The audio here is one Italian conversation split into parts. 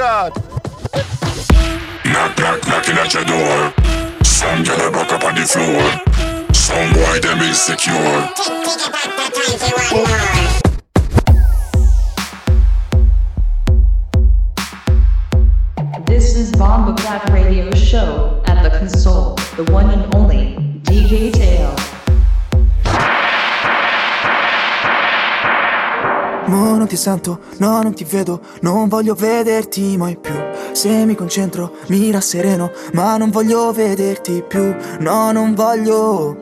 God. Knock, knock, knocking at your door. Some girl a back up on the floor. Some boy them insecure. This is Bomba Clap Radio Show at the console, the one and only DJ Tail. Mo non ti sento, no non ti vedo, non voglio vederti mai più. Se mi concentro mi rassereno, ma non voglio vederti più. No non voglio,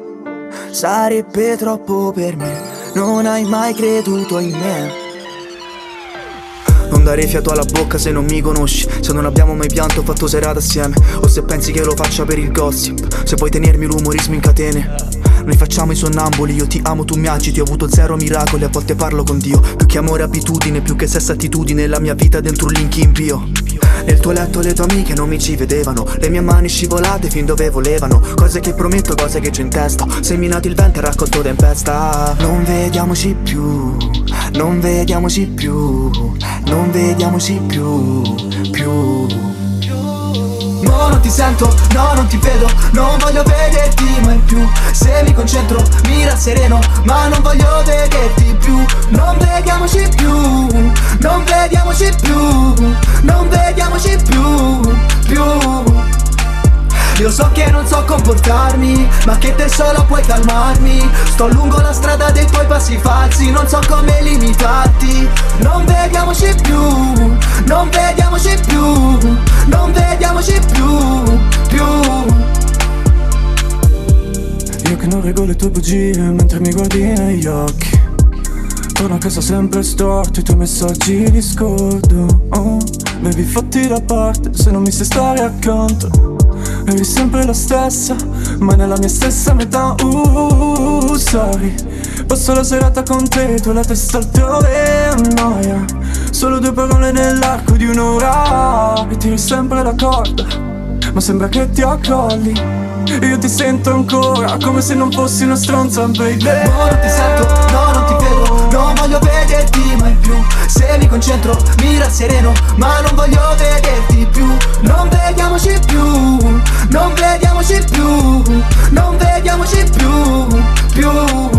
sarebbe troppo per me. Non hai mai creduto in me. Non dare fiato alla bocca se non mi conosci. Se non abbiamo mai pianto fatto serata assieme. O se pensi che lo faccia per il gossip. Se vuoi tenermi l'umorismo in catene Noi facciamo i sonnamboli Io ti amo, tu mi agiti Ho avuto zero miracoli A volte parlo con Dio. Più che amore abitudine Più che sessa attitudine La mia vita dentro un link in bio. Nel tuo letto le tue amiche non mi ci vedevano Le mie mani scivolate fin dove volevano. Cose che prometto, cose che c'è in testa. Seminato il vento e raccolto tempesta Non vediamoci più Non vediamoci più Non vediamoci più Più No, non ti sento, no, non ti vedo Non voglio vederti mai più. Se mi concentro, mi rassereno Ma non voglio vederti più. Non vediamoci più Non vediamoci più Non vediamoci più Più. Io so che non so comportarmi, ma che te solo puoi calmarmi. Sto lungo la strada dei tuoi passi falsi, non so come limitarti. Non vediamoci più, non vediamoci più tue bugie mentre mi guardi negli occhi. Torno a casa sempre storto, i tuoi messaggi li scordo. Oh, Baby fatti da parte se non mi sai stare accanto. Eri sempre la stessa, ma nella mia stessa metà. Uh, sorry. Passo la serata con te, tu la testa altrove noia Solo due parole nell'arco di un'ora. E tiri sempre la corda Ma sembra che ti accolli io ti sento ancora come se non fossi una stronza, baby. No, non ti sento, no, non ti vedo Non voglio vederti mai più. Se mi concentro, mi rassereno Ma non voglio vederti più. Non vediamoci più Non vediamoci più Non vediamoci più Più.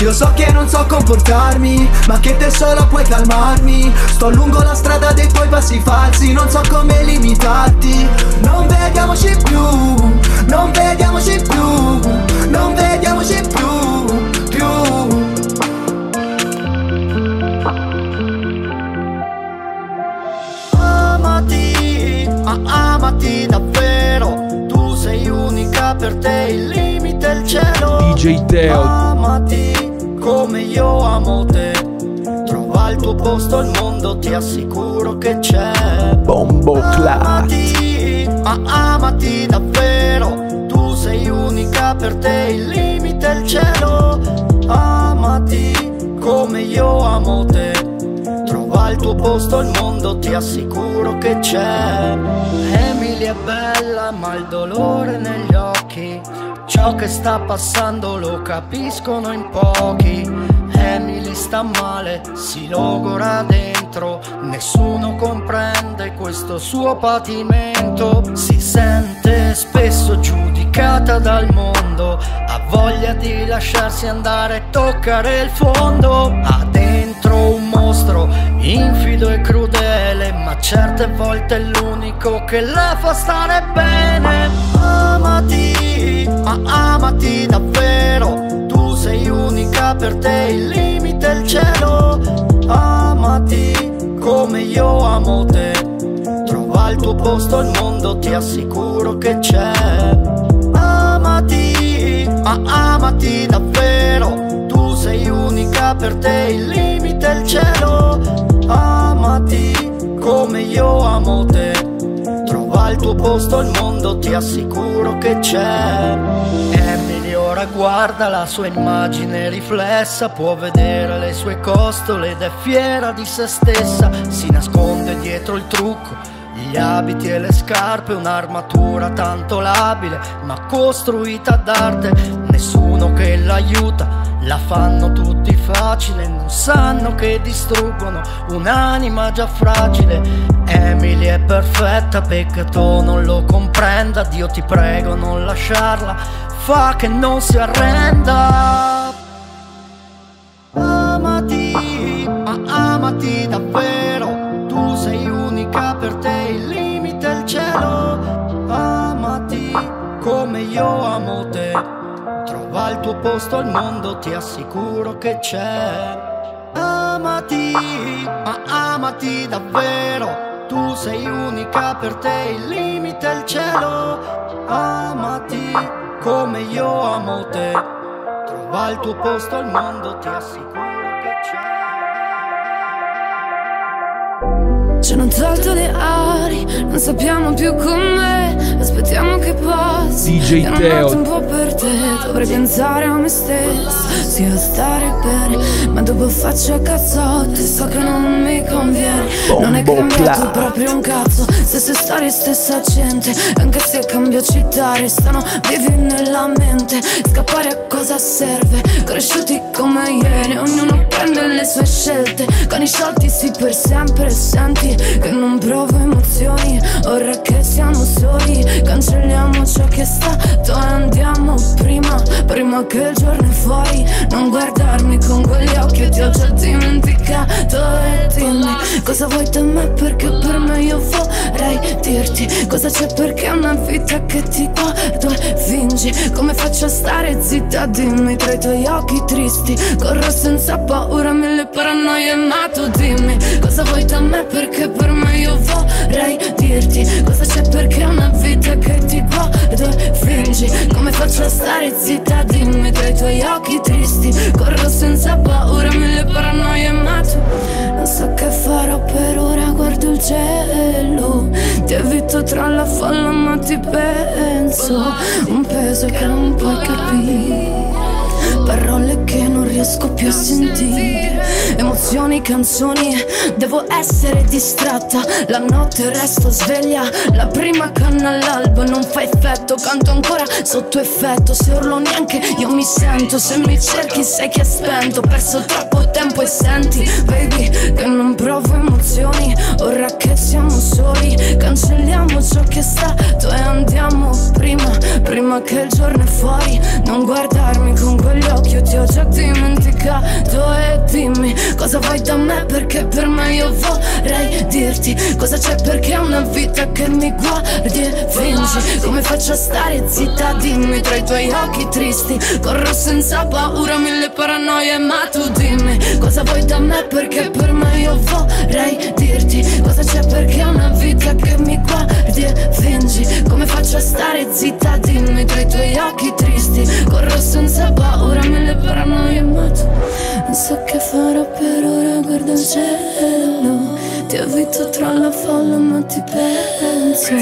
Io so che non so comportarmi, ma che te solo puoi calmarmi. Sto lungo la strada dei tuoi passi falsi, non so come limitarti. Non vediamoci più, non vediamoci più, non vediamoci più, più. Amati, ma amati davvero. Tu sei unica per te, il limite è il cielo. DJ Teo. Amati come io amo te. Trova il tuo posto al mondo, ti assicuro che c'è. Bombo Clap. Ma amati davvero Tu sei unica per te, il limite è il cielo. Amati come io amo te. Trova il tuo posto al mondo, ti assicuro che c'è. Emily è bella ma il dolore negli occhi. Ciò che sta passando lo capiscono in pochi Emily sta male, si logora dentro. Nessuno comprende questo suo patimento. Si sente spesso giudicata dal mondo. Ha voglia di lasciarsi andare e toccare il fondo. Ha dentro un mostro infido e crudele Ma certe volte è l'unico che la fa stare bene. Amati, ma amati davvero Sei unica per te, il limite è il cielo. Amati come io amo te. Trova il tuo posto al mondo, ti assicuro che c'è. Amati, ma amati davvero. Tu sei unica per te, il limite è il cielo. Amati come io amo te. Trova il tuo posto al mondo, ti assicuro che c'è Ora guarda la sua immagine riflessa Può vedere le sue costole ed è fiera di se stessa Si nasconde dietro il trucco gli abiti e le scarpe, un'armatura tanto labile, ma costruita d'arte, nessuno che l'aiuta. La fanno tutti facile, non sanno che distruggono un'anima già fragile. Emily è perfetta, peccato non lo comprenda, Dio ti prego non lasciarla, fa che non si arrenda. Amati, ma amati davvero, tu sei unica per te, il limite è il cielo. Amati come io amo te, trova il tuo posto al mondo, ti assicuro che c'è. Amati, ma amati davvero, tu sei unica per te, il limite è il cielo. Amati come io amo te, trova il tuo posto al mondo, ti assicuro che c'è. Ci hanno tolto le ali, non sappiamo più com'è. Aspettiamo che passi. DJ Teo. un po' per te. Dovrei pensare a me stessa, sia stare bene. Ma dopo faccio cazzotti, so che non mi conviene. Non è cambiato proprio un cazzo. Stesse storie, stessa gente. Anche se cambio città, restano vivi nella mente. Scappare a cosa serve? Cresciuti come ieri, ognuno prende le sue scelte. Con i soldi sì per sempre, senti che non provo emozioni. Ora che siamo soli, cancelliamo ciò che è stato e andiamo prima, prima che il giorno è fuori. Non guardarmi con quegli occhi, ti ho già dimenticato. E dimmi cosa vuoi da me, perché per me io vorrei dirti cosa c'è perché è una vita che ti guardo e fingi. Come faccio a stare zitta? Dimmi tra i tuoi occhi tristi. Corro senza paura, mille paranoie, ma tu dimmi cosa vuoi da me, perché per me io vorrei dirti cosa c'è perché è una vita che ti guardo e fingi. Come faccio a stare zitta? Dimmi tra i tuoi occhi tristi. Corro senza paura, mille paranoie, ma tu non so che farò per ora, guardo il cielo. Ti evito tra la folla, ma ti penso. Un peso che non puoi capire. Parole che non riesco più a sentire Emozioni, canzoni Devo essere distratta La notte resto sveglia La prima canna all'alba non fa effetto Canto ancora sotto effetto Se urlo neanche io mi sento Se mi cerchi sai che è spento perso troppo tempo e senti Baby che non provo emozioni Ora che siamo soli Cancelliamo ciò che è stato E andiamo prima Prima che il giorno è fuori. Non guardarmi con quegli occhi Io ti ho già dimenticato E dimmi cosa vuoi da me Perché per me io vorrei dirti Cosa c'è perché è una vita che mi guardi e fingi. Come faccio a stare zitta Dimmi tra i tuoi occhi tristi Corro senza paura mille paranoie Ma tu dimmi cosa vuoi da me? Perché per me io vorrei dirti Cosa c'è perché è una vita che mi guardi e fingi. Come faccio a stare zitta? Dimmi tra i tuoi occhi tristi. Corro senza paura mille paranoie Ma tu non so che farò per ora Guardo il cielo. Ti evito tra la folla ma ti penso.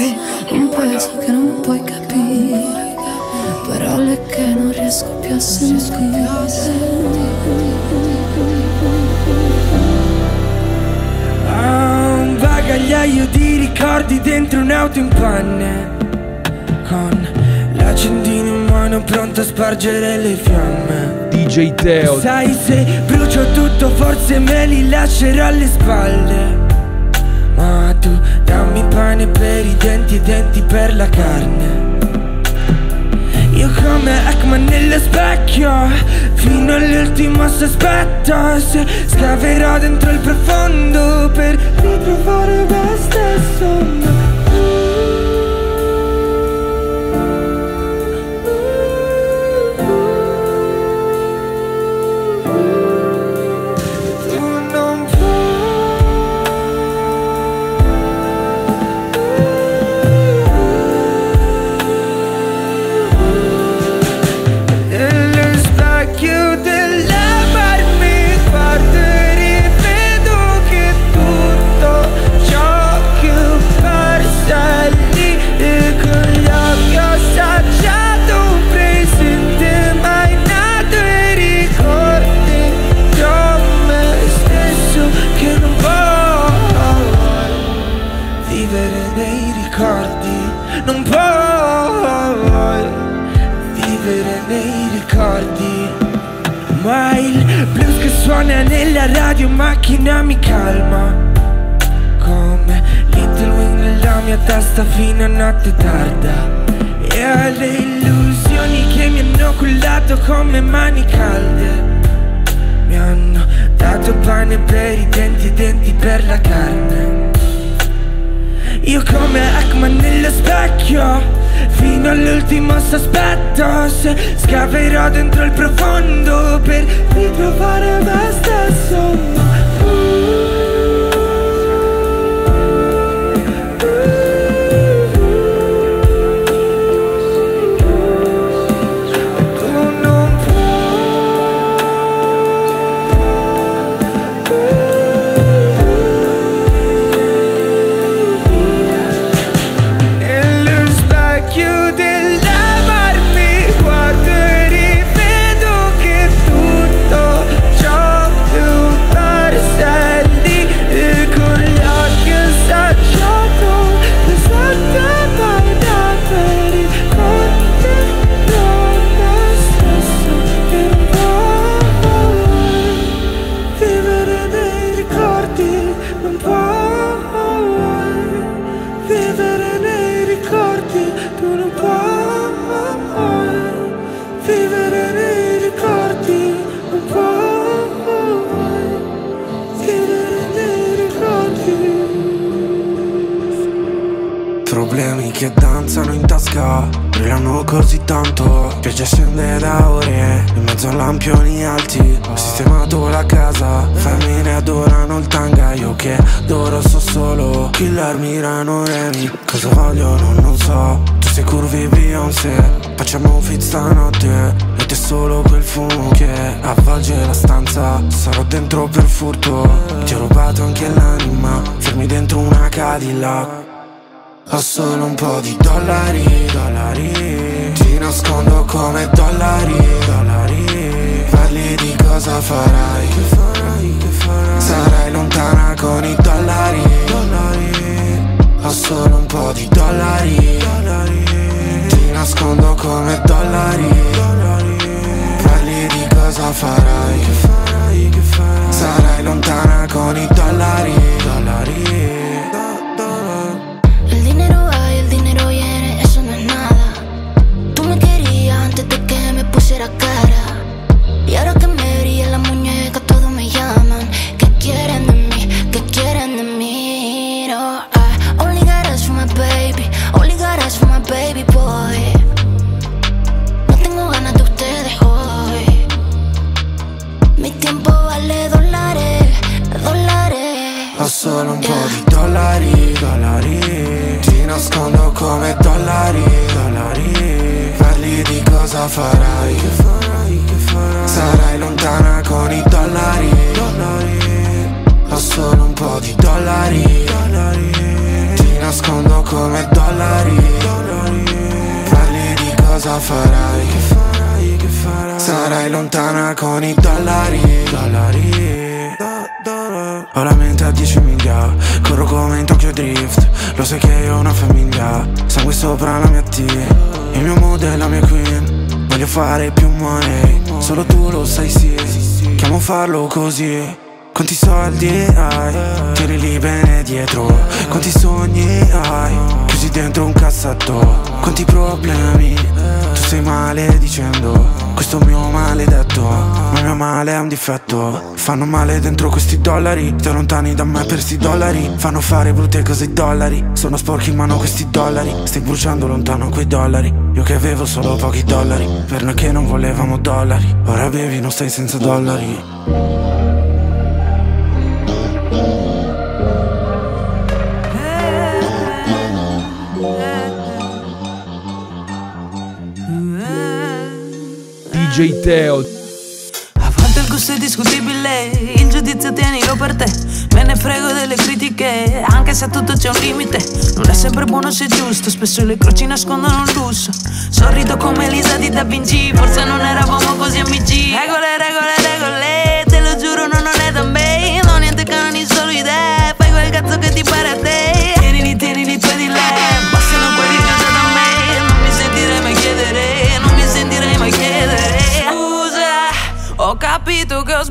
Un peso che non puoi capire. Parole che non riesco più a sentire bagagliaio di ricordi dentro un'auto in panne Con l'accendino in mano pronto a spargere le fiamme. DJ Teo. Sai se brucio tutto forse me li lascerò alle spalle. Ma tu dammi pane per i denti e denti per la carne io come Ekman nello specchio Fino all'ultimo sospetto. Se scaverò dentro il profondo Per ritrovare me stesso sospetto Se scaverò dentro il profondo Per ritrovare me stesso Problemi che danzano in tasca Brillano così tanto Pioggia scende da ore In mezzo a lampioni alti Ho sistemato la casa Femmine adorano il tanga Io che d'oro so solo Killer Mirano remi Cosa vogliono non so Tu sei curvi Beyoncé Facciamo un fit stanotte Ed è solo quel fumo che avvolge la stanza Sarò dentro per furto Ti ho rubato anche l'anima Fermi dentro una Cadillac. Ho solo un po' di dollari, dollari. Ti nascondo come dollari, dollari. Parli di cosa farai, che farai, che farai. Sarai lontana con i dollari, dollari. Ho solo un po' di dollari, dollari. Ti nascondo come dollari, dollari. Parli di cosa farai, che farai, che farai. Sarai lontana con i dollari, dollari. cara. Y ahora que me brilla la muñeca, todos me llaman. ¿Qué quieren de mí? ¿Qué quieren de mí? No, I only got us for my baby, only got us for my baby boy. No tengo ganas de ustedes hoy. Mi tiempo vale dólares, dólares. Ho solo un yeah. po' di dollari, dollari. Ti nascondo come dollari, dollari. Parli cosa farai? Che farai, che farai? Sarai lontana con i dollari, dollari. Ho solo un po' di dollari, dollari. Ti nascondo come dollari, dollari. Parli di cosa farai? Che farai, che farai? Sarai lontana con i dollari, dollari. Ho la mente a 10 miglia, corro come in Tokyo Drift Lo sai che ho una famiglia, sangue sopra la mia T farlo così. Quanti soldi hai? Tieni lì bene dietro. Quanti sogni hai? Chiusi dentro un cassetto. Quanti problemi? Tu sei male dicendo Questo mio maledetto Ma il mio male è un difetto. Fanno male dentro questi dollari Ti allontani da me per sti dollari. Fanno fare brutte cose i dollari Sono sporchi in mano questi dollari. Stai bruciando lontano quei dollari Io che avevo solo pochi dollari. Per noi che non volevamo dollari Ora bevi non stai senza dollari DJ Teo. A volte il gusto è discutibile, il giudizio tienilo per te. Me ne frego delle critiche, anche se a tutto c'è un limite. Non è sempre buono se giusto, spesso le croci nascondono il lusso. Sorrido come Elisa di Da Vinci, forse non eravamo così amici. Regole, regole, regole, te lo giuro non è da me. Non niente canoni, solo idee, fai quel cazzo che ti pare a te. Tienili, tienili, tuoi di lei,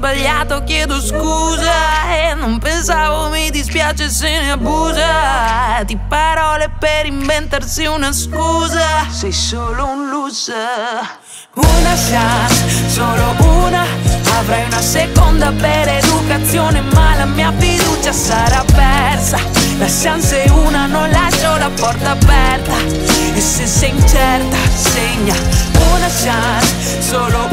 sbagliato, chiedo scusa. E non pensavo mi dispiace se ne abusa. Di parole per inventarsi una scusa. Sei solo un loser. Una chance, solo una. Avrai una seconda per educazione Ma la mia fiducia sarà persa. La chance è una, non lascio la porta aperta. E se sei incerta, segna. Una chance, solo una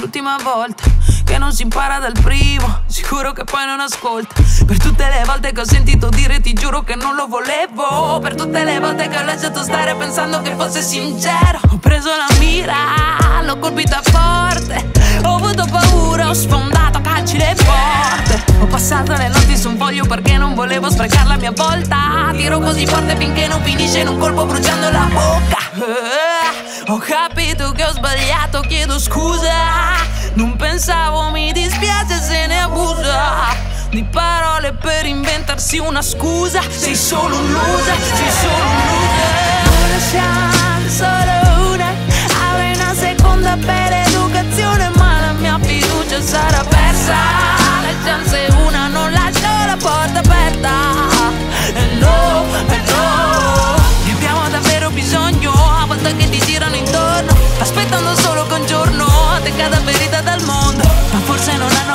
l'ultima volta Che non si impara dal primo, sicuro che poi non ascolta. Per tutte le volte che ho sentito dire ti giuro che non lo volevo. Per tutte le volte che ho lasciato stare pensando che fosse sincero Ho preso la mira, l'ho colpita forte. Ho avuto paura, ho sfondato a calci le porte. Ho passato le notti su un foglio perché non volevo sprecare la mia volta. Tiro così forte finché non finisce in un colpo bruciando la bocca. Eh, Ho capito che ho sbagliato, chiedo scusa. Non pensavo, mi dispiace se ne abusa Di parole per inventarsi una scusa. Sei solo un loser, sei solo un loser. Una chance, solo una Avrei una seconda per educazione Ma la mia fiducia sarà persa. La chance è una, non lascio la porta aperta. E no, e no Ne abbiamo davvero bisogno A volte che ti girano intorno Aspettando solo che un giorno Te cada verità dal mondo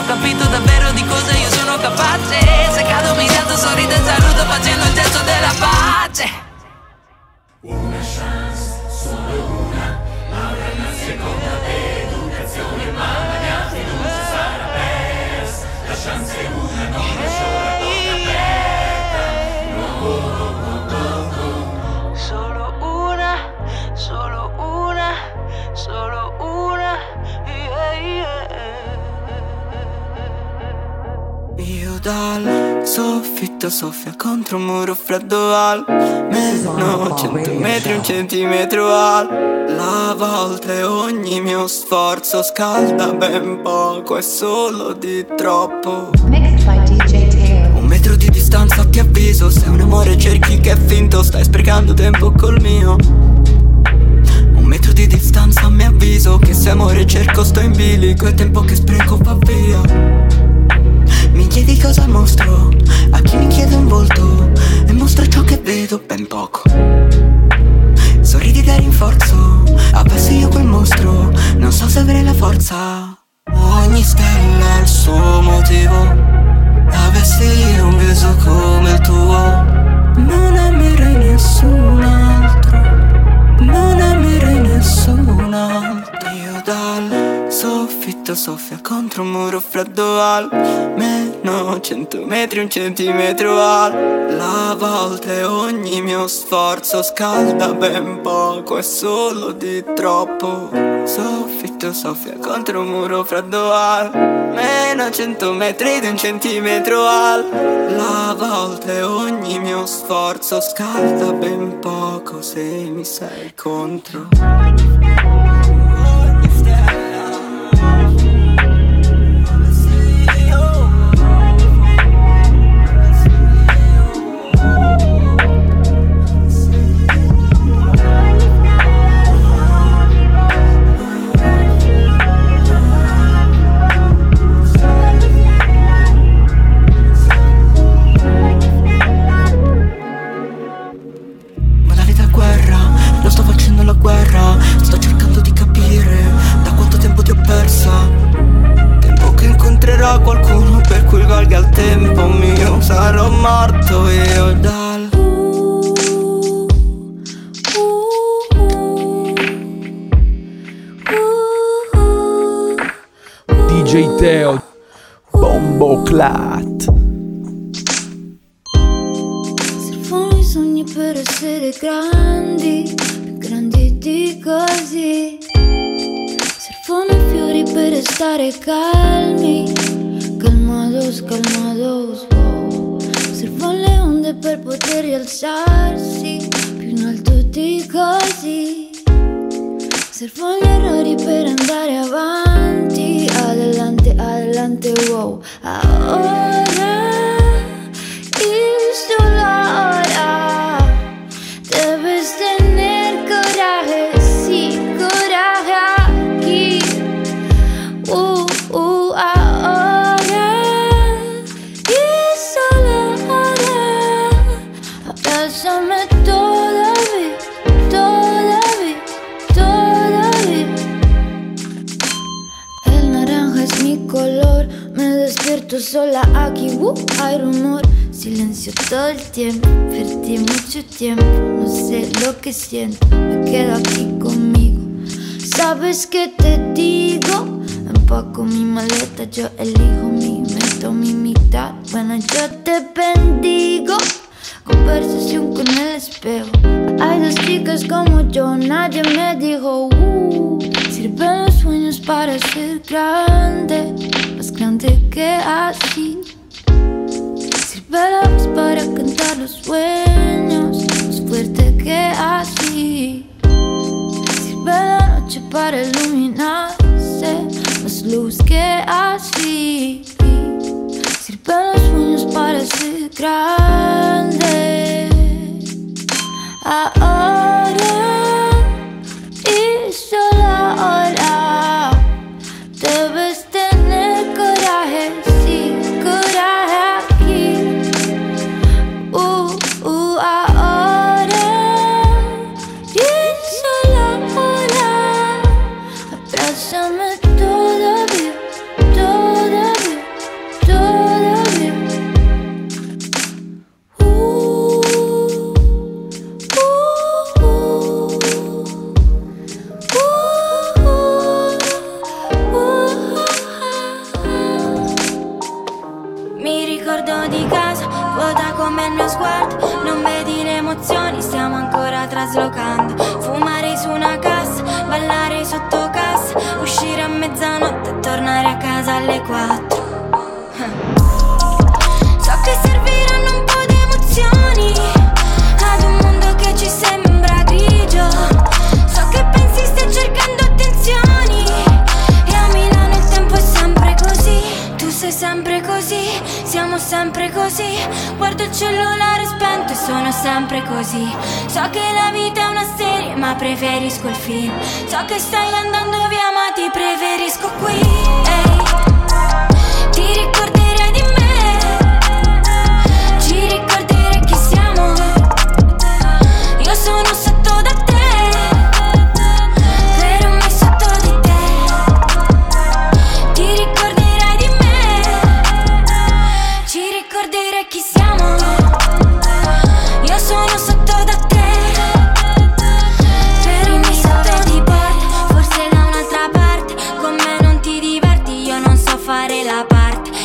Hanno capito davvero di cosa io sono capace Se cado mi rialzo, sorrido e saluto Facendo il gesto della pace Una chance, solo una, avrà una seconda educazione, ma la mia fiducia sarà persa. La chance è una, non lascio la porta aperta. No. Solo una, solo una, solo una Io dal soffitto soffia contro un muro freddo almeno cento metri, un centimetro alto La volta e ogni mio sforzo scalda ben poco, è solo di troppo. Un metro di distanza ti avviso, se un amore cerchi che è finto, stai sprecando tempo col mio. Un metro di distanza mi avviso, che se amore cerco sto in bilico, il tempo che spreco va via mi chiedi cosa mostro a chi mi chiede un volto e mostro ciò che vedo ben poco. Sorridi da rinforzo, avessi io quel mostro, non so se avrei la forza. Ogni stella ha il suo motivo, avessi io un viso come il tuo, non amerei nessun altro, non amerei nessun altro. Io dal soffitto soffia contro un muro freddo almeno cento metri, un centimetro alto. La volta e ogni mio sforzo scalda ben poco, è solo di troppo. Soffitto soffia contro un muro freddo almeno cento metri di un centimetro alto. La volta e ogni mio sforzo scalda ben poco se mi sei contro. Morto io dal DJ Teo Bombo Clat Servono i sogni per essere grandi, più grandi di così. Servono i fiori per restare calmi, calmados, calmados. Per poter rialzarsi, più in alto di così. Servono gli errori per andare avanti, adelante, adelante. wow. Ahora y sola aquí, uh, hay rumor, silencio todo el tiempo, perdí mucho tiempo, no sé lo que siento, me quedo aquí conmigo. ¿Sabes qué te digo? Empaco mi maleta, yo elijo mi meta, mi mitad. Bueno, yo te bendigo. Conversación con el espejo. Hay dos chicas como yo, nadie me dijo. Uh, sirven los sueños para ser grande, grande que así. Sirve la voz para cantar los sueños, más fuerte que así. Sirve la noche para iluminarse, más luz que así. Sirve los sueños para ser grande. Ahora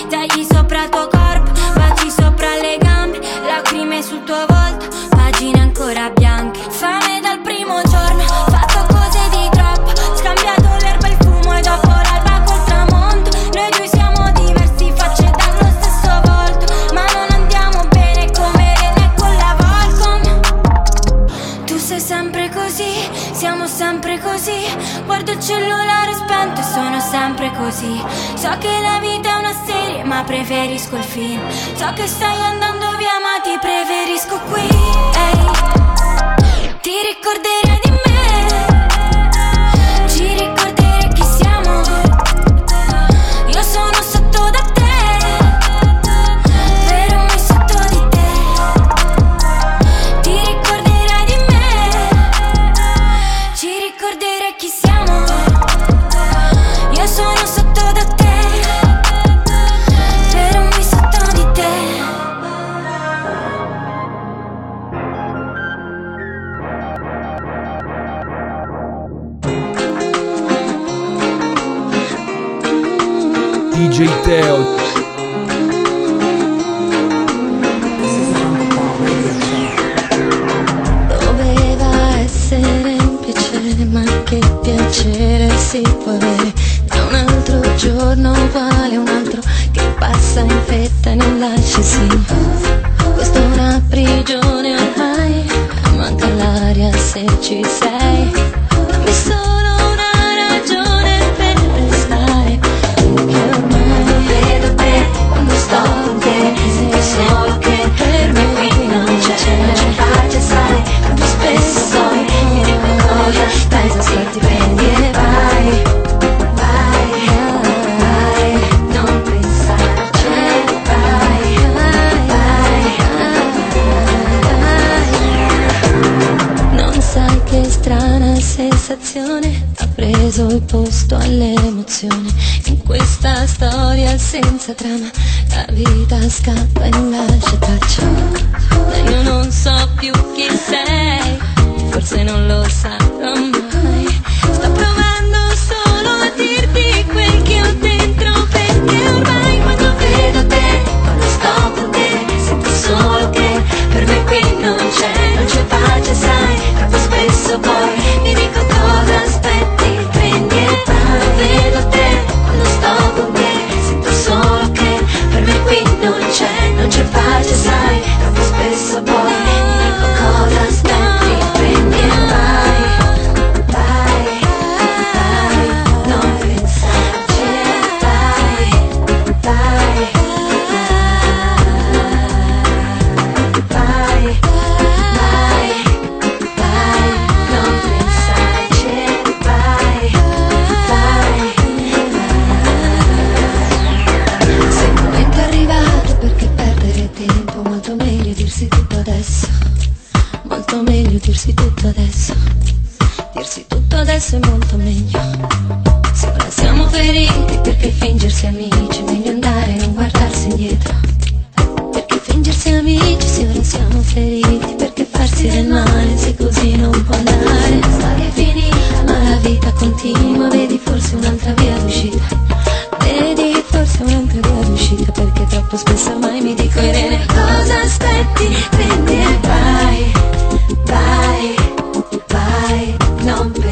Tagli sopra il tuo corpo Baci sopra le gambe Lacrime sul tuo volto Pagine ancora bianche. Fame dal primo giorno Fatto cose di troppo. Scambiato l'erba e il fumo E dopo l'alba col tramonto. Noi due siamo diversi Facce dallo stesso volto. Ma non andiamo bene come Rene con la Volcom. Tu sei sempre così, siamo sempre così. Guardo il cellulare sempre così. So che la vita è una serie, ma preferisco il film. So che stai andando via, ma ti preferisco qui. Ehi, ti ricorderai di alle emozioni. In questa storia senza trama la vita scappa e non lascia traccia ma io non so più chi sei forse non lo saprò mai. numb.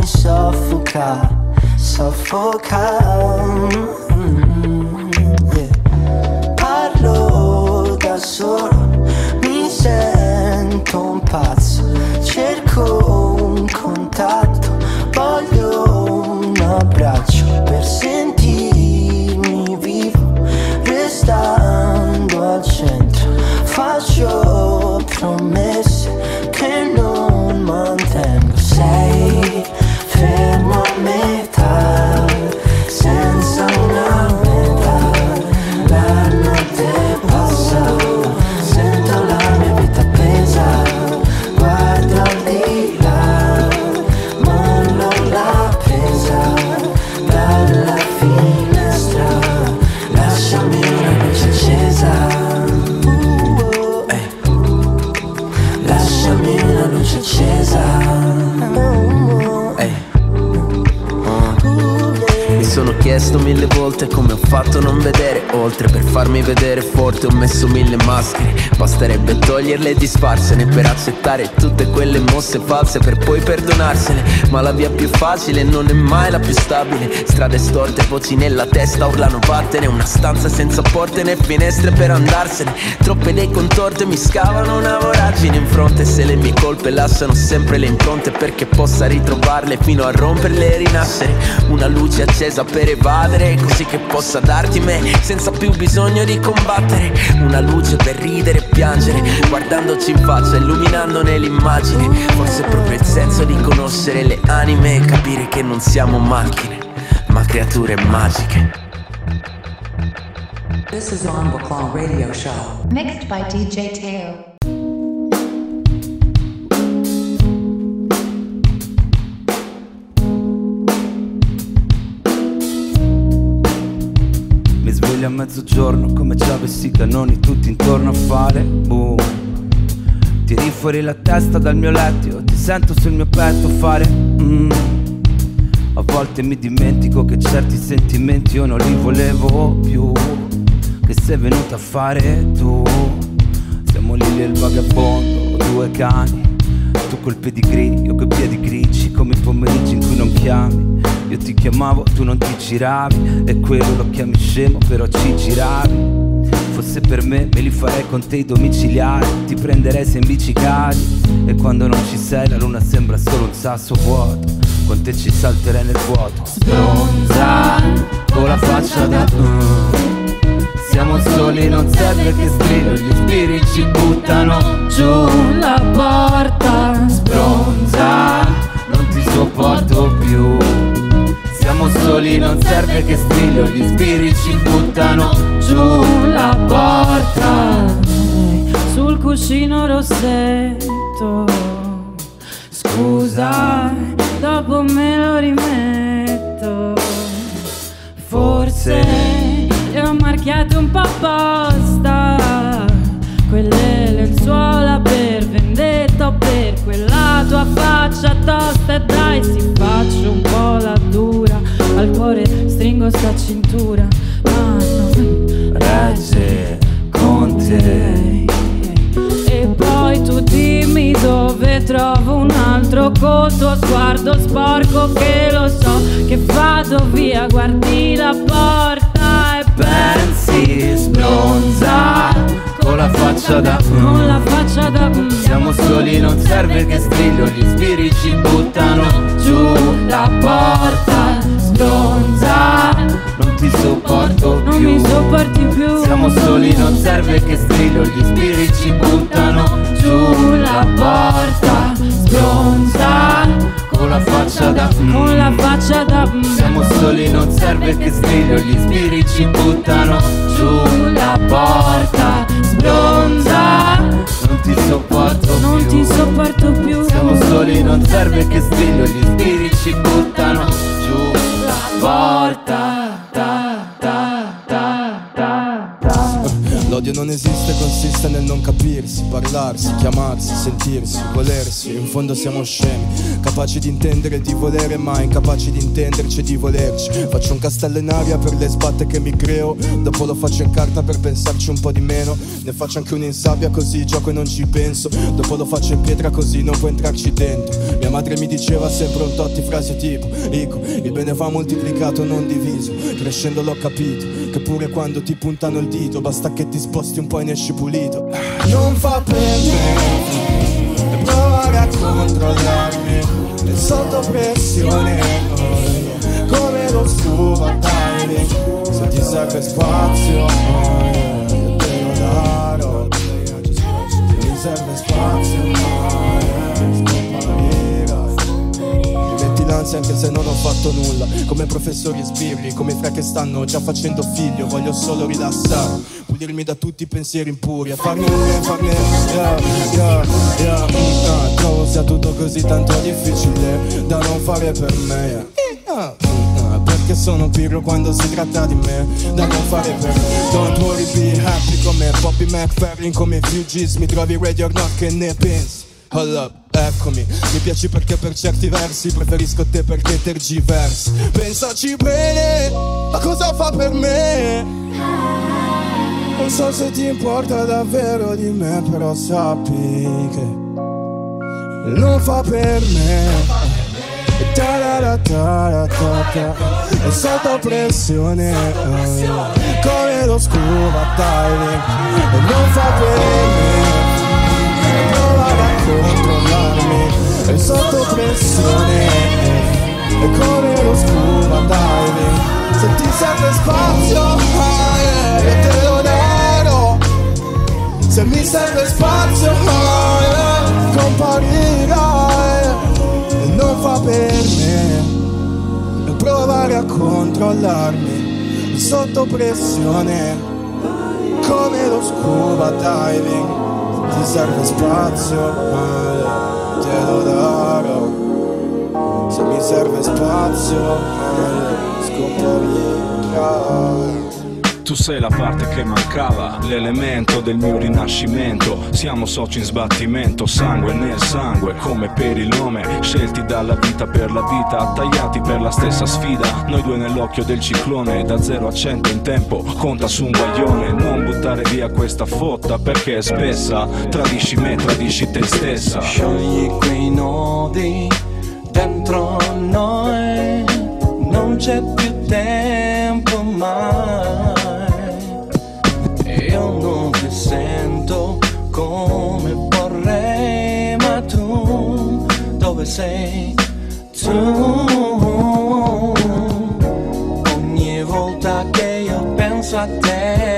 mi soffoca, soffoca. Mm, yeah. Parlo da solo, mi sento un pazzo, cerco un contatto, voglio un abbraccio per sentirmi vivo, restando al centro, faccio promesse. Non vedere oltre Per farmi vedere forte ho messo mille maschere Basterebbe toglierle e disfarsene Per accettare tutte quelle mosse false Per poi perdonarsene. Ma la via più facile non è mai la più stabile. Strade storte, voci nella testa urlano vattene. Una stanza senza porte né finestre per andarsene. Troppe idee contorte mi scavano una voragine in fronte. Se le mie colpe lasciano sempre le impronte Perché possa ritrovarle fino a romperle e rinascere. Una luce accesa per evadere Così che possa darti me senza più bisogno di combattere. Una luce per ridere piangere Guardandoci in faccia, illuminandone l'immagine Forse è proprio il senso di conoscere le anime E capire che non siamo macchine Ma creature magiche This is on Baclaw Radio Show. Mixed by DJ Teo. A mezzogiorno come ci avessi i cannoni tutti intorno a fare boom Tiri fuori la testa dal mio letto, ti sento sul mio petto fare mm. A volte mi dimentico che certi sentimenti io non li volevo più Che sei venuta a fare tu. Siamo lì il vagabondo, due cani Tu col pedigree, io coi piedi grigi Come i pomeriggi in cui non chiami. Io ti chiamavo, tu non ti giravi E quello lo chiami scemo, però ci giravi. Fosse per me, me li farei con te i domiciliari Ti prenderei se in bici cadi. E quando non ci sei la luna sembra solo un sasso vuoto Con te ci salterei nel vuoto. Sbronza Con la faccia da uh. Siamo soli, non serve che strillo Gli spiriti ci buttano giù la porta Sbronza Non ti sopporto più siamo soli, non serve che striglio, gli spiriti ci buttano giù la porta. sul cuscino rossetto. Scusa, dopo me lo rimetto. Forse marchiate un po' apposta. Quelle lenzuola per vendetta o per quella tua faccia tosta. E dai, si faccio un po' la dura. Al cuore stringo sta cintura. Ma non Regge con te. e poi tu dimmi dove trovo un altro col tuo sguardo sporco che lo so che vado via, guardi la porta faccia da con la faccia da Siamo soli, non serve che striglio, gli spiriti ci buttano giù la porta. Sbronza, non ti sopporto non più. mi sopporti più. Siamo soli, non serve che striglio, gli spiriti ci buttano giù la porta. Sbronza, con la faccia da con la faccia da Siamo soli, non serve che striglio, gli spiriti ci buttano giù la porta. Sbronza, non ti sopporto non più. ti sopporto più. Siamo soli, non serve che striglio, gli spiriti ci buttano giù la porta. L'odio non esiste, consiste nel non capirsi, parlarsi, chiamarsi, sentirsi, volersi. In fondo siamo scemi, capaci di intendere e di volere, ma incapaci di intenderci e di volerci. Faccio un castello in aria per le sbatte che mi creo, dopo lo faccio in carta per pensarci un po' di meno. Ne faccio anche uno in sabbia così gioco e non ci penso, dopo lo faccio in pietra così non può entrarci dentro. Mia madre mi diceva sempre un tot di frasi tipo, Ico, il bene va moltiplicato, non diviso. Crescendo l'ho capito, che pure quando ti puntano il dito, basta che ti sposti un po' e ne esci pulito. Non fa per me provare a controllarmi. È sotto pressione come lo scuba diving se ti serve spazio te lo darò. Se ti serve spazio l'ansia anche se non ho fatto nulla. Come professori sbirri, come fra che stanno già facendo figlio Voglio solo rilassare, pulirmi da tutti i pensieri impuri E farne uno, farne yeah, yeah, yeah, mm, ah, Trovo sia tutto così tanto difficile da non fare per me. Yeah. Ah, mm, ah, Perché sono pirro quando si tratta di me Da non fare per me. Don't worry, be happy come Poppy McFerrin Come Fugees, mi trovi ready or not che ne pensi? Hold up, eccomi Mi piaci perché per certi versi Preferisco te perché tergiversi Pensaci bene A cosa fa per me Non so se ti importa davvero di me Però sappi che Non fa per me Ta-da-da-ta-da-ta-ta. È sotto pressione oh. Come lo scuba diving E non fa per me controllarmi. È sotto pressione. E come lo scuba diving Se ti serve spazio ah, Io te lo darò Se mi serve spazio ah, yeah, E non fa per me. E provare a controllarmi. Sotto pressione. Come lo scuba diving Ti serve spazio ma te lo darò. Se mi serve spazio ma scomparirai Tu sei la parte che mancava, l'elemento del mio rinascimento. Siamo soci in sbattimento, sangue nel sangue, come per il nome. Scelti dalla vita per la vita, tagliati per la stessa sfida. Noi due nell'occhio del ciclone, da 0 a 100 in tempo, conta su un guaglione. Non buttare via questa fotta perché è spessa. Tradisci me, tradisci te stessa. Sciogli quei nodi dentro noi, non c'è più tempo mai. Sei? Tu ogni volta che io penso a te,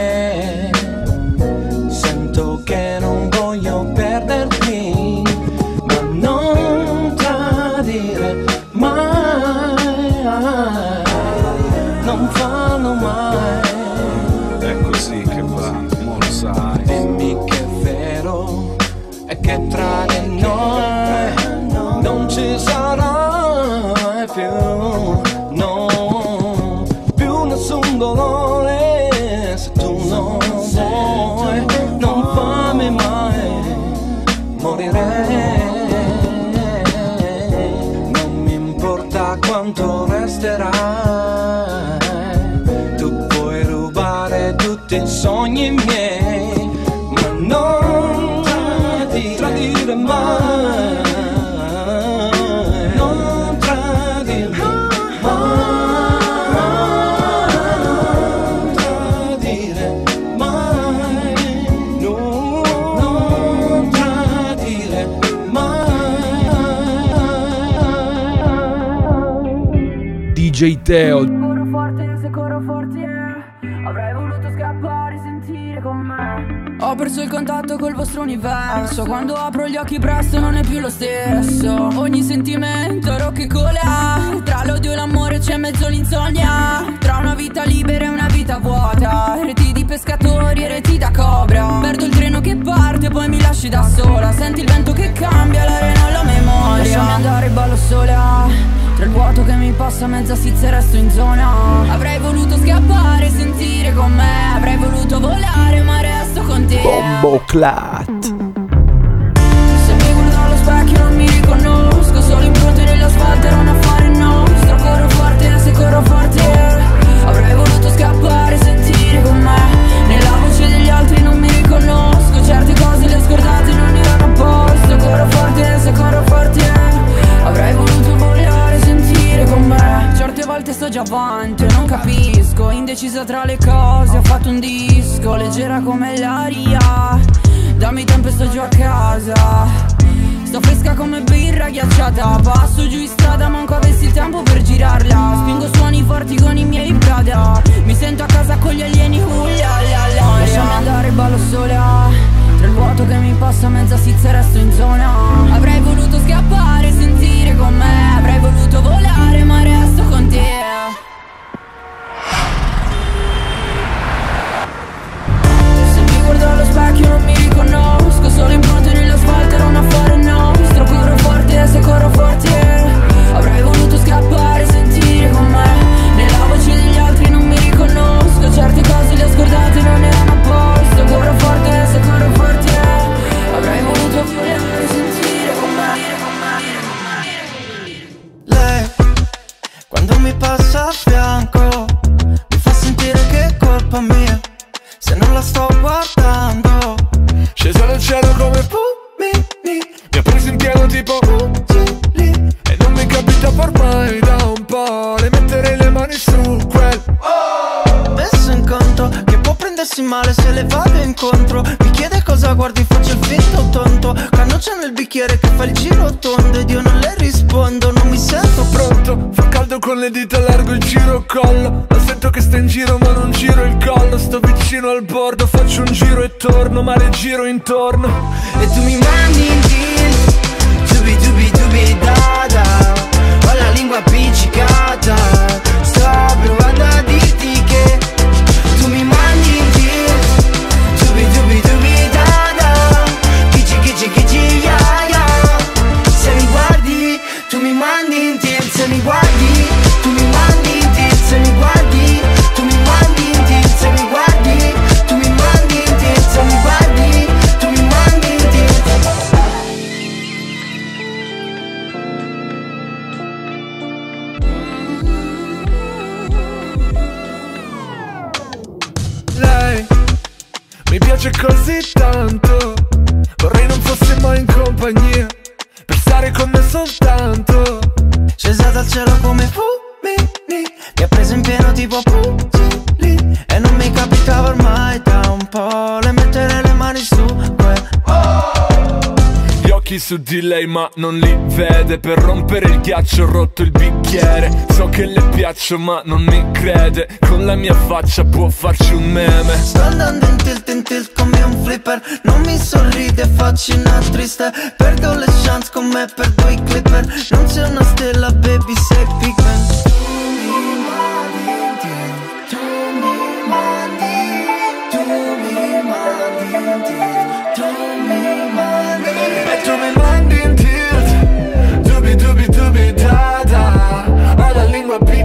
DJ Teo. Corro forte, se corro forte eh. Avrei voluto scappare, sentire con me Ho perso il contatto col vostro universo. Quando apro gli occhi presto non è più lo stesso. Ogni sentimento rocche cola. Tra l'odio e l'amore c'è mezzo l'insonnia. Tra una vita libera e una vita vuota. Reti di pescatori e reti da cobra. Perdo il treno che parte poi mi lasci da sola. Senti il vento che cambia l'arena e la memoria. Lasciami andare ballo sola tra il vuoto che mi passa mezza sizia resto in zona. Avrei voluto scappare, sentire con me Avrei voluto volare ma resto con te. Bombo Clat. Indecisa tra le cose, ho fatto un disco Leggera come l'aria. Dammi tempo e sto giù a casa. Sto fresca come birra ghiacciata. Passo giù in strada manco avessi il tempo per girarla. Spingo suoni forti con i miei brada. Mi sento a casa con gli alieni uh, la, la, la. Lasciami andare ballo sola. Tra il vuoto che mi passa mezza sizia e resto in zona. Avrei voluto scappare, sentire con me Avrei voluto volare ma resto con te guardo allo specchio non mi riconosco. Solo impronte nell'asfalto era un affare nostro. Corro forte se corro forte Avrei voluto scappare, sentire con me. Nella voce degli altri non mi riconosco. Certe cose le ho scordate, non erano a posto. Corro forte se corro forte Avrei voluto volare, sentire con me. Lei, quando mi passa a fianco Mi fa sentire che è colpa mia sto guardando. Sceso dal cielo come Pumini. Mi ha preso in pieno tipo uh, prendersi male se le vado incontro. Mi chiede cosa guardi, faccio il finto tonto. Cannuccia nel bicchiere che fa il giro tondo Ed io non le rispondo, non mi sento pronto. Fa caldo con le dita, largo il giro collo Lo sento che sta in giro ma non giro il collo. Sto vicino al bordo, faccio un giro e torno Ma le giro intorno. E tu mi mandi in giro Dubi dubi dubi da da. Ho la lingua appiccicata. su di lei ma non li vede. Per rompere il ghiaccio ho rotto il bicchiere. So che le piaccio ma non mi crede. Con la mia faccia può farci un meme. Sto andando in tilt in tilt come un flipper. Non mi sorride faccio una triste. Perdo le chance come perdo i clipper. Non c'è una stella baby sei pigment. a piece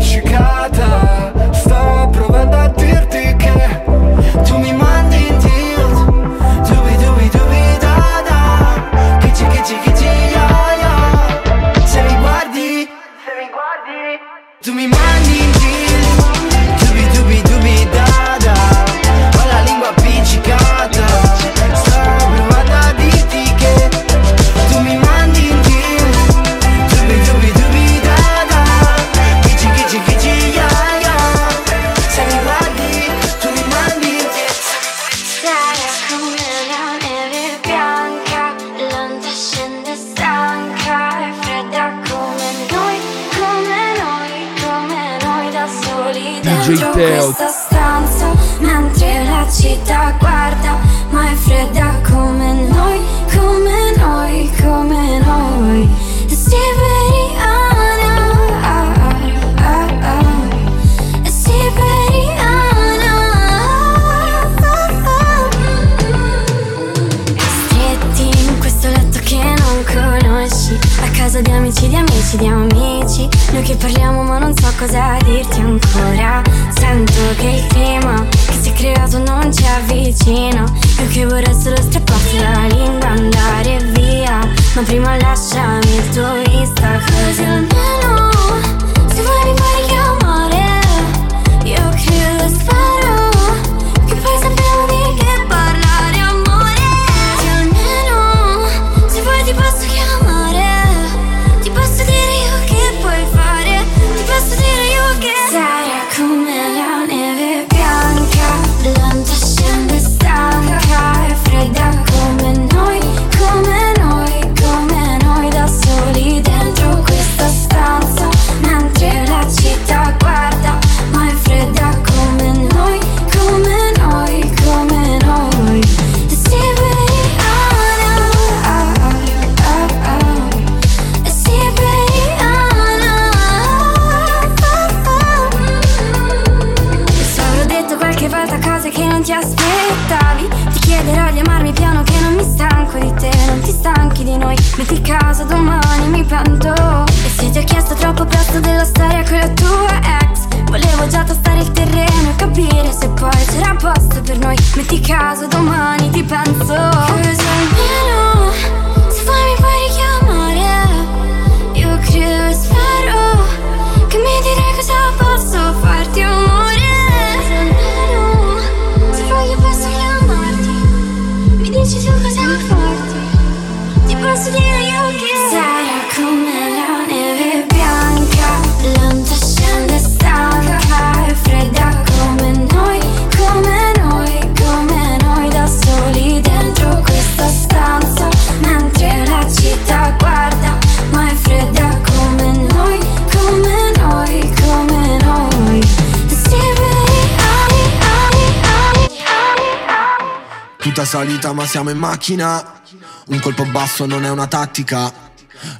ma siamo in macchina. Un colpo basso non è una tattica.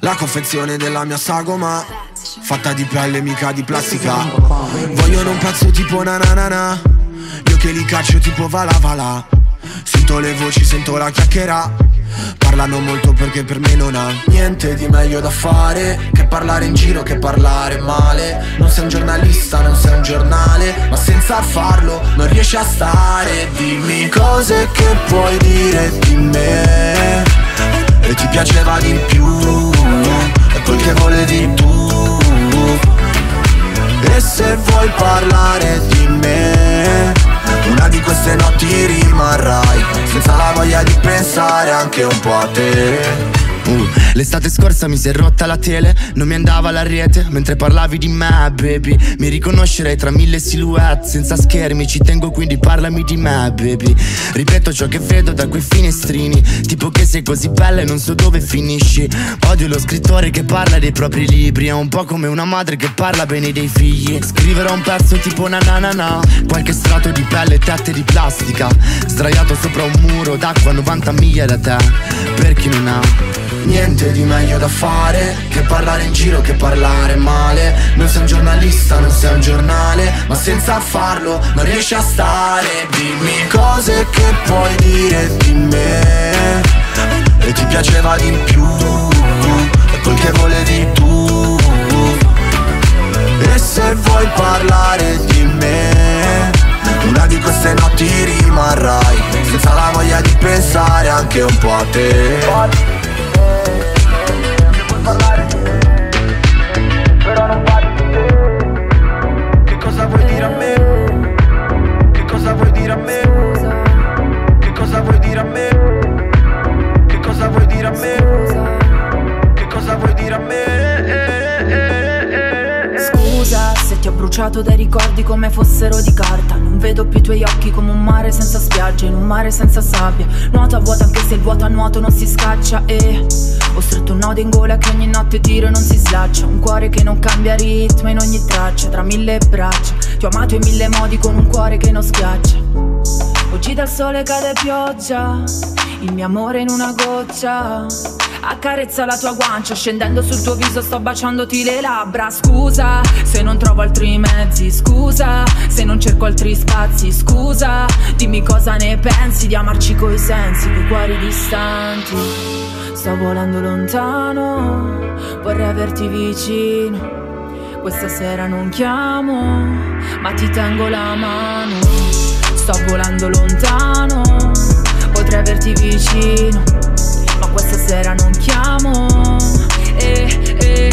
La confezione della mia sagoma Fatta di pelle mica di plastica. Vogliono un pezzo tipo na na na na. Io che li caccio tipo vala vala. Sento le voci, sento la chiacchiera Parlano molto perché per me non ha niente di meglio da fare Che parlare in giro, che parlare male. Non sei un giornalista, non sei un giornale Ma senza farlo non riesci a stare. Dimmi cose che puoi dire di me E ti piaceva di più E quel che volevi tu. E se vuoi parlare di me una di queste notti rimarrai Senza la voglia di pensare anche un po' a te Uh, L'estate scorsa mi si è rotta la tele, non mi andava la rete Mentre parlavi di me, baby. Mi riconoscerei tra mille silhouette Senza schermi, ci tengo quindi parlami di me, baby. Ripeto ciò che vedo da quei finestrini Tipo che sei così bella e non so dove finisci. Odio lo scrittore che parla dei propri libri È un po' come una madre che parla bene dei figli. Scriverò un pezzo tipo na na na na Qualche strato di pelle e tette di plastica. Sdraiato sopra un muro d'acqua 90 miglia da te Per chi non ha Niente di meglio da fare Che parlare in giro, che parlare male. Non sei un giornalista, non sei un giornale Ma senza farlo non riesci a stare. Dimmi cose che puoi dire di me. E ti piaceva di più quel che volevi tu. E se vuoi parlare di me una di queste notti rimarrai Senza la voglia di pensare anche un po' a te Però non parli di te Che cosa vuoi dire a me? Che cosa vuoi dire a me? Che cosa vuoi dire a me? Che cosa vuoi dire a me? Che cosa vuoi dire a me? Scusa se ti ho bruciato dai ricordi come fossero di carta Vedo più i tuoi occhi come un mare senza spiaggia In un mare senza sabbia. Nuoto a vuoto anche se il vuoto a nuoto non si scaccia E ho stretto un nodo in gola che ogni notte tiro e non si slaccia. Un cuore che non cambia ritmo in ogni traccia Tra mille braccia. Ti ho amato in mille modi con un cuore che non schiaccia. Oggi dal sole cade pioggia. Il mio amore in una goccia Accarezza la tua guancia Scendendo sul tuo viso sto baciandoti le labbra. Scusa se non trovo altri mezzi Scusa se non cerco altri spazi Scusa dimmi cosa ne pensi Di amarci coi sensi, coi cuori distanti. Sto volando lontano Vorrei averti vicino. Questa sera non chiamo, ma ti tengo la mano. Sto volando lontano, potrei averti vicino, ma questa sera non chiamo. Eh, eh,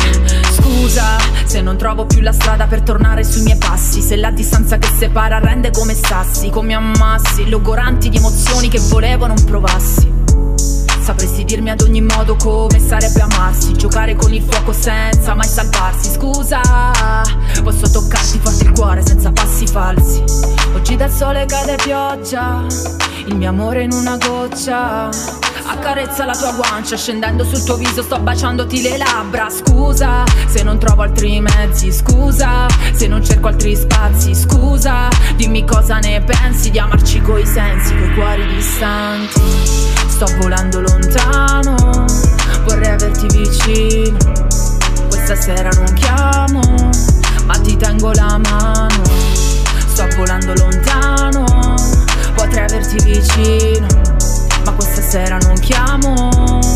scusa se non trovo più la strada per tornare sui miei passi. Se la distanza che separa rende come sassi, come ammassi, logoranti di emozioni che volevo non provassi. Sapresti dirmi ad ogni modo come sarebbe amarsi Giocare con il fuoco senza mai salvarsi. Scusa, posso toccarti forte il cuore senza passi falsi. Oggi dal sole cade pioggia Il mio amore in una goccia. Accarezza la tua guancia Scendendo sul tuo viso sto baciandoti le labbra. Scusa, se non trovo altri mezzi. Scusa, se non cerco altri spazi. Scusa, dimmi cosa ne pensi Di amarci coi sensi, coi cuori distanti. Sto volando lontano, vorrei averti vicino. Questa sera non chiamo, ma ti tengo la mano. Sto volando lontano, potrei averti vicino. Ma questa sera non chiamo.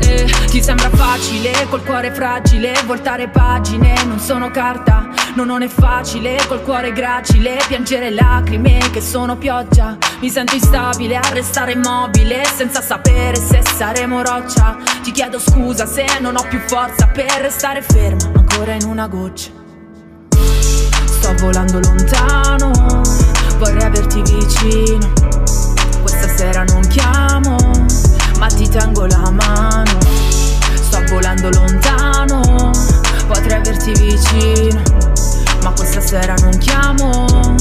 Eh, ti sembra facile, col cuore fragile, voltare pagine, non sono carta. No, non è facile, col cuore gracile, piangere lacrime che sono pioggia. Mi sento instabile, a restare immobile, senza sapere se saremo roccia. Ti chiedo scusa se non ho più forza per restare ferma, ancora in una goccia. Sto volando lontano, vorrei averti vicino. Questa sera non chiamo, ti tengo la mano. Sto volando lontano, potrei averti vicino ma questa sera non chiamo.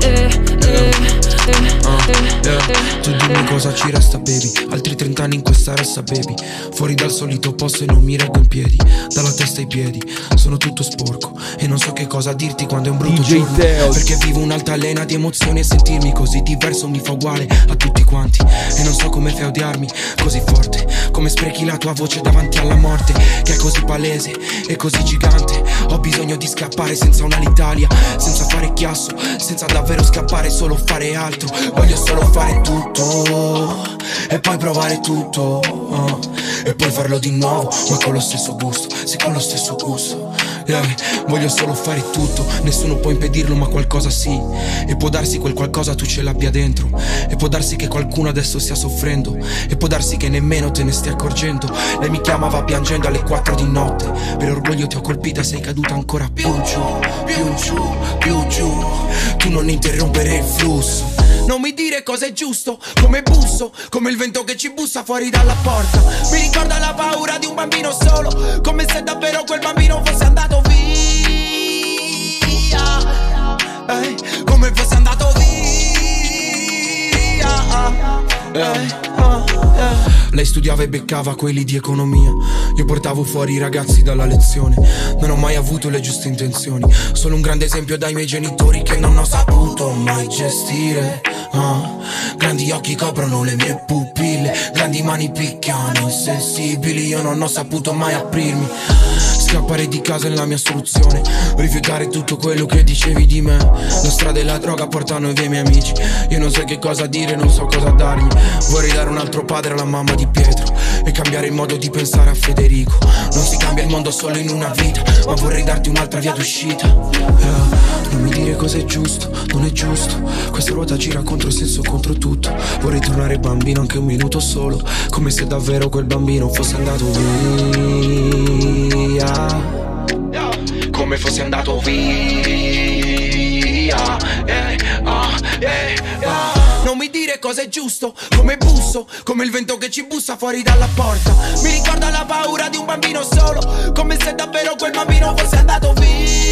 Eh, eh, eh. Yeah. Tu dimmi cosa ci resta baby. Altri 30 anni in questa ressa baby. Fuori dal solito posto e non mi reggo in piedi. Dalla testa ai piedi. Sono tutto sporco. E non so che cosa dirti quando è un brutto DJ giorno. Teo. Perché vivo un'altalena di emozioni E sentirmi così diverso mi fa uguale a tutti quanti. E non so come fai odiarmi così forte. Come sprechi la tua voce davanti alla morte Che è così palese e così gigante Ho bisogno di scappare senza un'Alitalia Senza fare chiasso Senza davvero scappare solo fare altro Voglio solo fare tutto E poi provare tutto ah. E poi farlo di nuovo Ma con lo stesso gusto Sì con lo stesso gusto Yeah, Voglio solo fare tutto Nessuno può impedirlo ma qualcosa sì. E può darsi quel qualcosa tu ce l'abbia dentro. E può darsi che qualcuno adesso stia soffrendo. E può darsi che nemmeno te ne stia accorgendo. Lei mi chiamava piangendo alle 4 di notte. Per orgoglio ti ho colpita sei caduta ancora più giù Più giù, più giù. Tu non interrompere il flusso. Non mi dire cosa è giusto, come busso, come il vento che ci bussa fuori dalla porta. Mi ricorda la paura di un bambino solo, come se davvero quel bambino fosse andato Eh, come fosse andato via. Eh, ah, eh. Lei studiava e beccava quelli di economia. Io portavo fuori i ragazzi dalla lezione. Non ho mai avuto le giuste intenzioni. Solo un grande esempio dai miei genitori che non ho saputo mai gestire. Ah, Grandi occhi coprono le mie pupille. Grandi mani picchiano insensibili. Io non ho saputo mai aprirmi. Scappare di casa è la mia soluzione. Rifiutare tutto quello che dicevi di me. La strada e la droga portano via i miei amici. Io non so che cosa dire, non so cosa dargli. Vorrei dare un altro padre alla mamma di Pietro. E cambiare il modo di pensare a Federico. Non si cambia il mondo solo in una vita. Ma vorrei darti un'altra via d'uscita. Yeah. Non mi dire cosa è giusto, non è giusto. Questa ruota gira contro senso, contro tutto. Vorrei tornare bambino anche un minuto solo. Come se davvero quel bambino fosse andato via. Come fosse andato via. Eh, ah, eh, ah. Non mi dire cosa è giusto, come busso, come il vento che ci bussa fuori dalla porta. Mi ricorda la paura di un bambino solo, come se davvero quel bambino fosse andato via.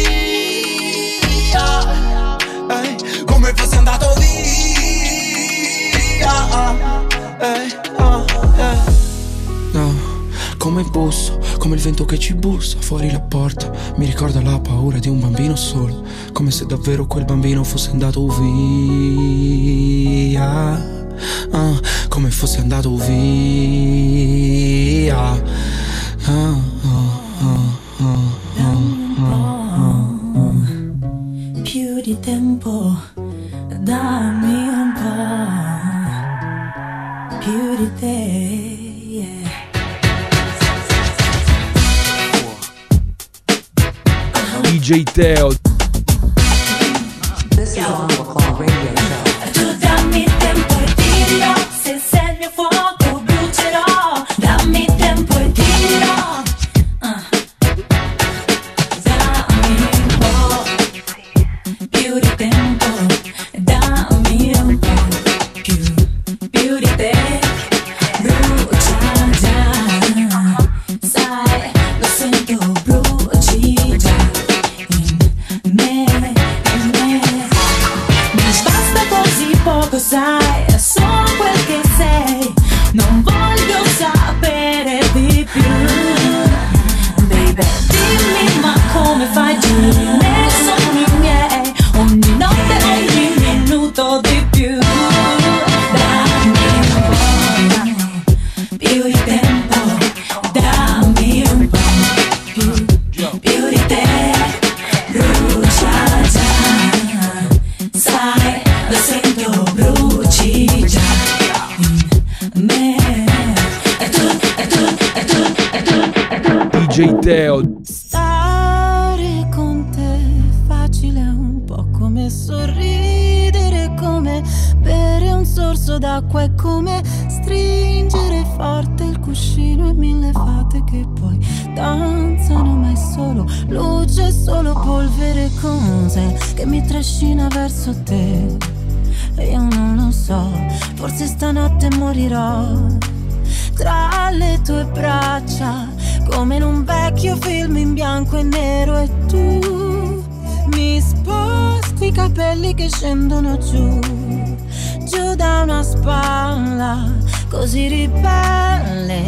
Eh, come fosse andato via. Eh, ah, eh. Come busso, come il vento che ci bussa fuori la porta. Mi ricorda la paura di un bambino solo, come se davvero quel bambino fosse andato via. Ah, come fosse andato via. Ah, ah, più di tempo, dammi un po' più di te. DJ Teo. Che scendono giù giù da una spalla, così ribelle,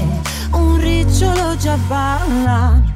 un ricciolo già balla.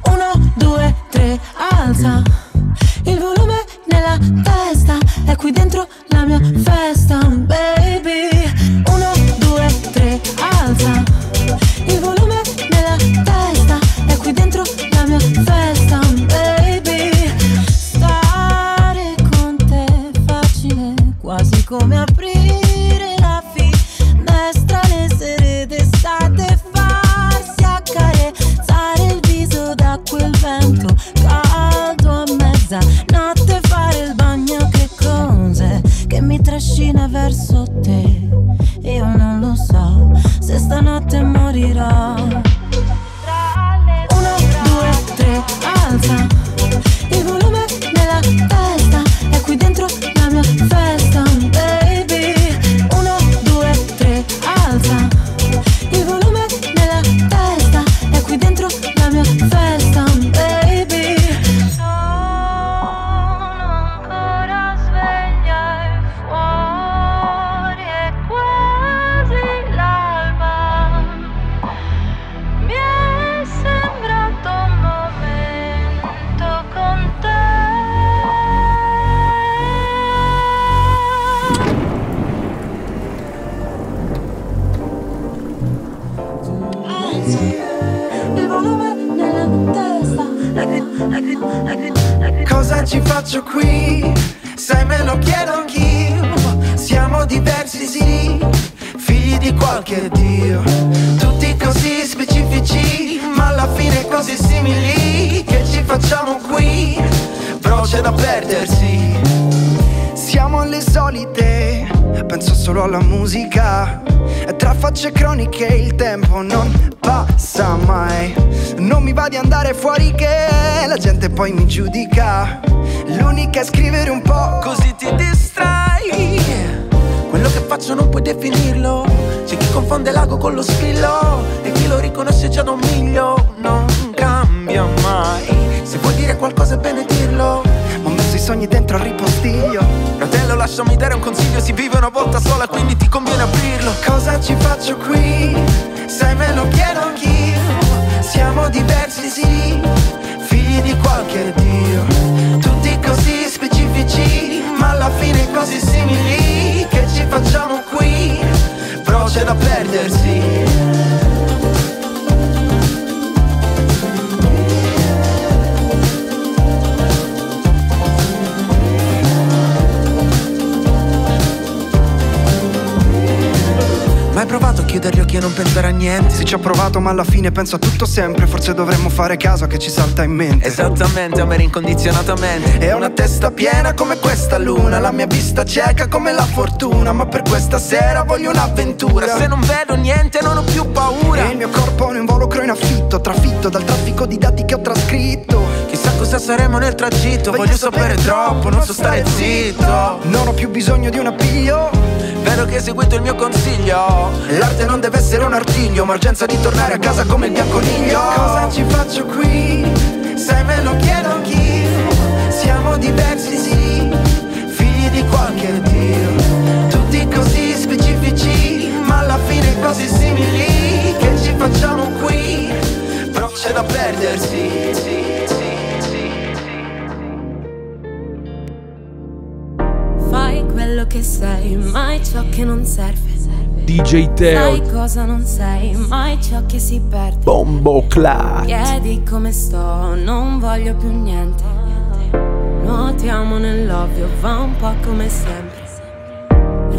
Consiglio Si vive una volta sola quindi ti conviene aprirlo. Cosa ci faccio qui? Se me lo chiedo anch'io. Siamo diversi sì. Figli di qualche dio. Tutti così specifici Ma alla fine così simili. Che ci facciamo qui? Però c'è da perdersi Mai provato a chiudere gli occhi e non pensare a niente? Sì ci ho provato ma alla fine penso a tutto sempre. Forse dovremmo fare caso a che ci salta in mente. Esattamente, amare incondizionatamente. E ho una testa piena come questa luna. La mia vista cieca come la fortuna. Ma per questa sera voglio un'avventura. Se non vedo niente non ho più paura. E il mio corpo è un involucro in affitto. Trafitto dal traffico di dati che ho trascritto Chissà cosa saremo nel tragitto Voglio sapere troppo, non so stare zitto. Non ho più bisogno di un appiglio. Vedo che hai seguito il mio consiglio. L'arte non deve essere un artiglio Ma urgenza di tornare a casa come il bianconiglio. Cosa ci faccio qui? Se me lo chiedo anch'io. Siamo diversi sì. Figli di qualche dio. Tutti così specifici Ma alla fine così simili. Che ci facciamo qui? Però c'è da perdersi. sì, quello che sei, mai ciò che non serve. DJ Sai Teo, cosa non sei, mai ciò che si perde. Bombo Clat. Chiedi come sto, non voglio più niente. Nuotiamo nell'ovvio, va un po' come sempre.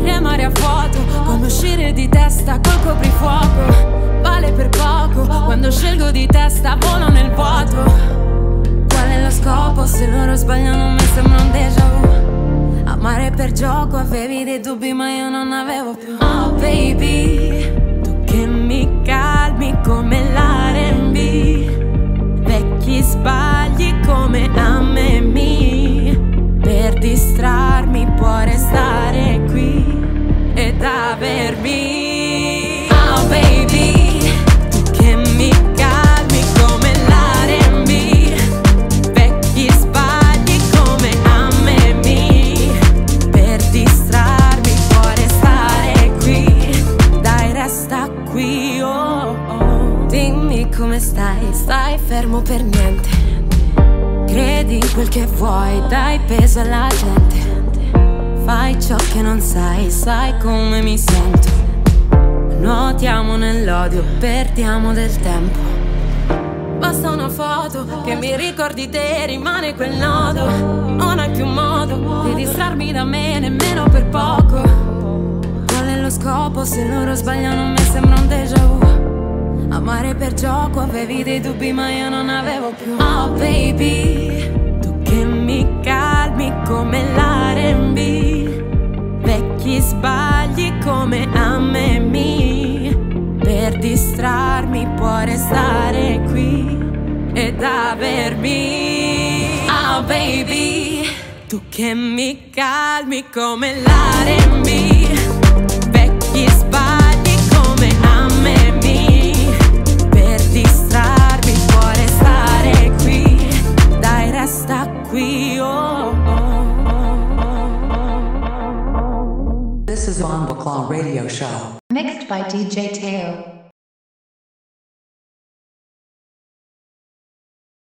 Remare a vuoto, come uscire di testa col coprifuoco. Vale per poco, quando scelgo di testa volo nel vuoto. Qual è lo scopo? Se loro sbagliano mi sembra un déjà vu. Amare per gioco, avevi dei dubbi ma io non avevo più. Oh baby, tu che mi calmi come l'R&B. Vecchi sbagli come a me mi. Per distrarmi può restare qui ed avermi. In quel che vuoi, dai peso alla gente. Fai ciò che non sai, sai come mi sento. Nuotiamo nell'odio, perdiamo del tempo. Basta una foto che mi ricordi te, rimane quel nodo. Non hai più modo di distrarmi da me, nemmeno per poco. Qual è lo scopo se loro sbagliano? Mi sembra un déjà vu. Amare per gioco, avevi dei dubbi, ma io non avevo più. Oh baby, mi calmi come l'RB. Vecchi sbagli come a me mi. Per distrarmi può restare qui ed avermi. Oh baby, tu che mi calmi come l'R&B. Is Claw Radio Show. Mixed by DJ Teo.